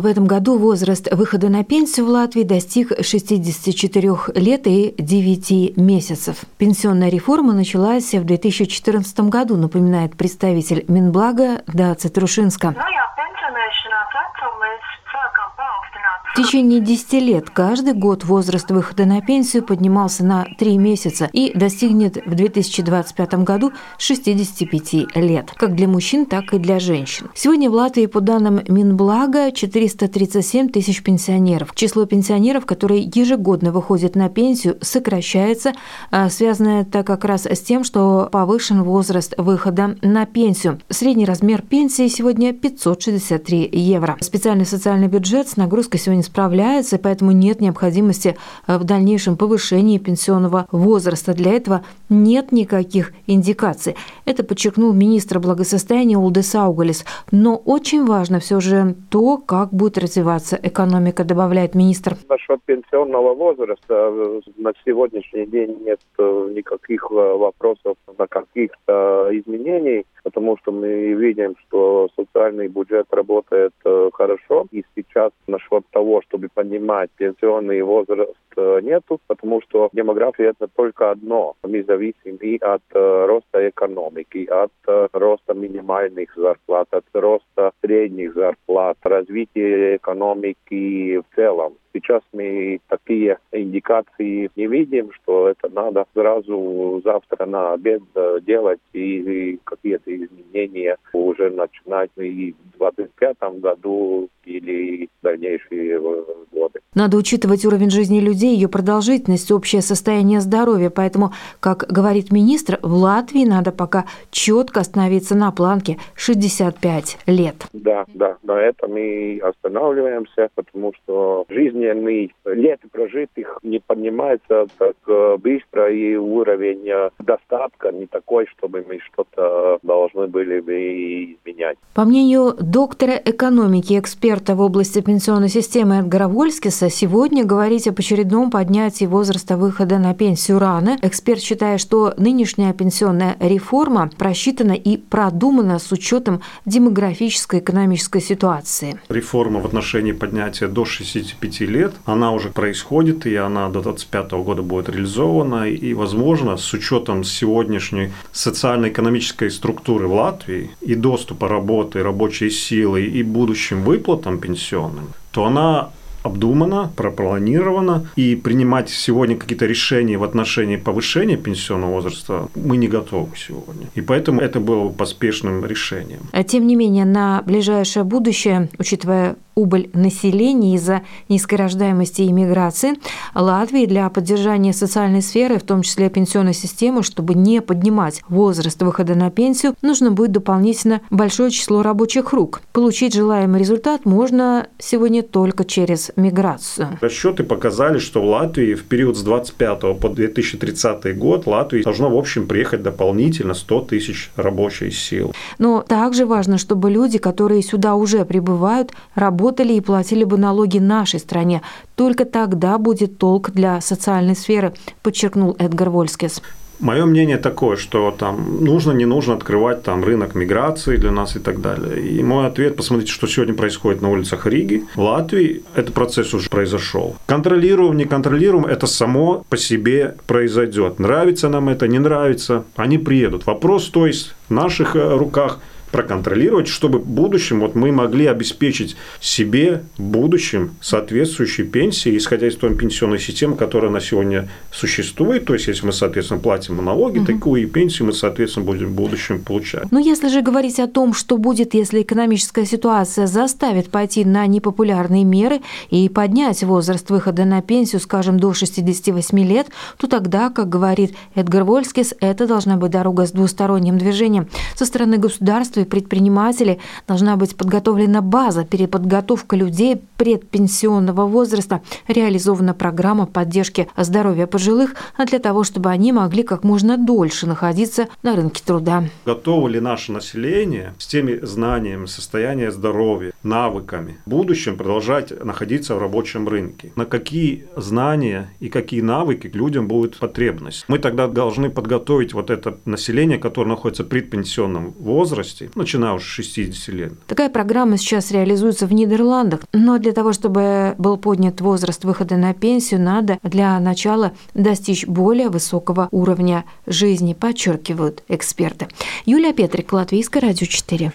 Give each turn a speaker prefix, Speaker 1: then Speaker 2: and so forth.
Speaker 1: В этом году возраст выхода на пенсию в Латвии достиг 64 лет и 9 месяцев. Пенсионная реформа началась в 2014 году, напоминает представитель Минблага Даци Трушинска. Ну, в течение 10 лет каждый год возраст выхода на пенсию поднимался на 3 месяца и достигнет в 2025 году 65 лет, как для мужчин, так и для женщин. Сегодня в Латвии, по данным Минблага, 437 тысяч пенсионеров. Число пенсионеров, которые ежегодно выходят на пенсию, сокращается. А связано это как раз с тем, что повышен возраст выхода на пенсию. Средний размер пенсии сегодня 563 евро. Специальный социальный бюджет с нагрузкой сегодня справляется, поэтому нет необходимости э, в дальнейшем повышении пенсионного возраста. Для этого нет никаких индикаций. Это подчеркнул министр благосостояния Улдес Аугалис. Но очень важно все же то, как будет развиваться экономика, добавляет министр.
Speaker 2: Насчет пенсионного возраста э, на сегодняшний день нет э, никаких вопросов на каких-то изменений, потому что мы видим, что социальный бюджет работает хорошо. И сейчас насчет того, чтобы поднимать пенсионный возраст, э, нету, потому что демография это только одно. Мы зависим и от э, роста экономики, от э, роста минимальных зарплат, от роста средних зарплат, развития экономики в целом. Сейчас мы такие индикации не видим, что это надо сразу завтра на обед делать и какие-то изменения уже начинать и в 2025 году или дальнейшие годы.
Speaker 1: Надо учитывать уровень жизни людей, ее продолжительность, общее состояние здоровья. Поэтому, как говорит министр, в Латвии надо пока четко остановиться на планке 65 лет.
Speaker 2: Да, да, на этом мы останавливаемся, потому что жизненный лет прожитых не поднимается так э, быстро, и уровень э, достатка не такой, чтобы мы что-то должны были бы изменять.
Speaker 1: По мнению доктора экономики, эксперта эксперта в области пенсионной системы Эдгара Вольскиса, сегодня говорить об очередном поднятии возраста выхода на пенсию рано. Эксперт считает, что нынешняя пенсионная реформа просчитана и продумана с учетом демографической экономической ситуации.
Speaker 3: Реформа в отношении поднятия до 65 лет, она уже происходит, и она до 2025 года будет реализована, и, возможно, с учетом сегодняшней социально-экономической структуры в Латвии и доступа работы, рабочей силы и будущим выплатам пенсионным, то она обдумана, пропланирована, и принимать сегодня какие-то решения в отношении повышения пенсионного возраста мы не готовы сегодня. И поэтому это было поспешным решением.
Speaker 1: А тем не менее, на ближайшее будущее, учитывая убыль населения из-за низкой рождаемости и миграции, Латвии для поддержания социальной сферы, в том числе пенсионной системы, чтобы не поднимать возраст выхода на пенсию, нужно будет дополнительно большое число рабочих рук. Получить желаемый результат можно сегодня только через миграцию.
Speaker 3: Расчеты показали, что в Латвии в период с 25 по 2030 год Латвии должно в общем приехать дополнительно 100 тысяч рабочей сил.
Speaker 1: Но также важно, чтобы люди, которые сюда уже прибывают, работали работали и платили бы налоги нашей стране. Только тогда будет толк для социальной сферы, подчеркнул Эдгар Вольскис.
Speaker 3: Мое мнение такое, что там нужно, не нужно открывать там рынок миграции для нас и так далее. И мой ответ, посмотрите, что сегодня происходит на улицах Риги. В Латвии этот процесс уже произошел. Контролируем, не контролируем, это само по себе произойдет. Нравится нам это, не нравится, они приедут. Вопрос, то есть, в наших э, руках – проконтролировать, чтобы в будущем вот мы могли обеспечить себе в будущем соответствующие пенсии, исходя из той пенсионной системы, которая на сегодня существует. То есть, если мы, соответственно, платим налоги, угу. такую и пенсию мы, соответственно, будем в будущем получать.
Speaker 1: Но если же говорить о том, что будет, если экономическая ситуация заставит пойти на непопулярные меры и поднять возраст выхода на пенсию, скажем, до 68 лет, то тогда, как говорит Эдгар Вольскис, это должна быть дорога с двусторонним движением. Со стороны государства государства и предпринимателей должна быть подготовлена база, переподготовка людей предпенсионного возраста, реализована программа поддержки здоровья пожилых для того, чтобы они могли как можно дольше находиться на рынке труда.
Speaker 3: Готово ли наше население с теми знаниями, состоянием здоровья, навыками в будущем продолжать находиться в рабочем рынке? На какие знания и какие навыки людям будет потребность? Мы тогда должны подготовить вот это население, которое находится в предпенсионном возрасте, начиная уже с 60 лет.
Speaker 1: Такая программа сейчас реализуется в Нидерландах, но для того, чтобы был поднят возраст выхода на пенсию, надо для начала достичь более высокого уровня жизни, подчеркивают эксперты. Юлия Петрик, Латвийское радио 4.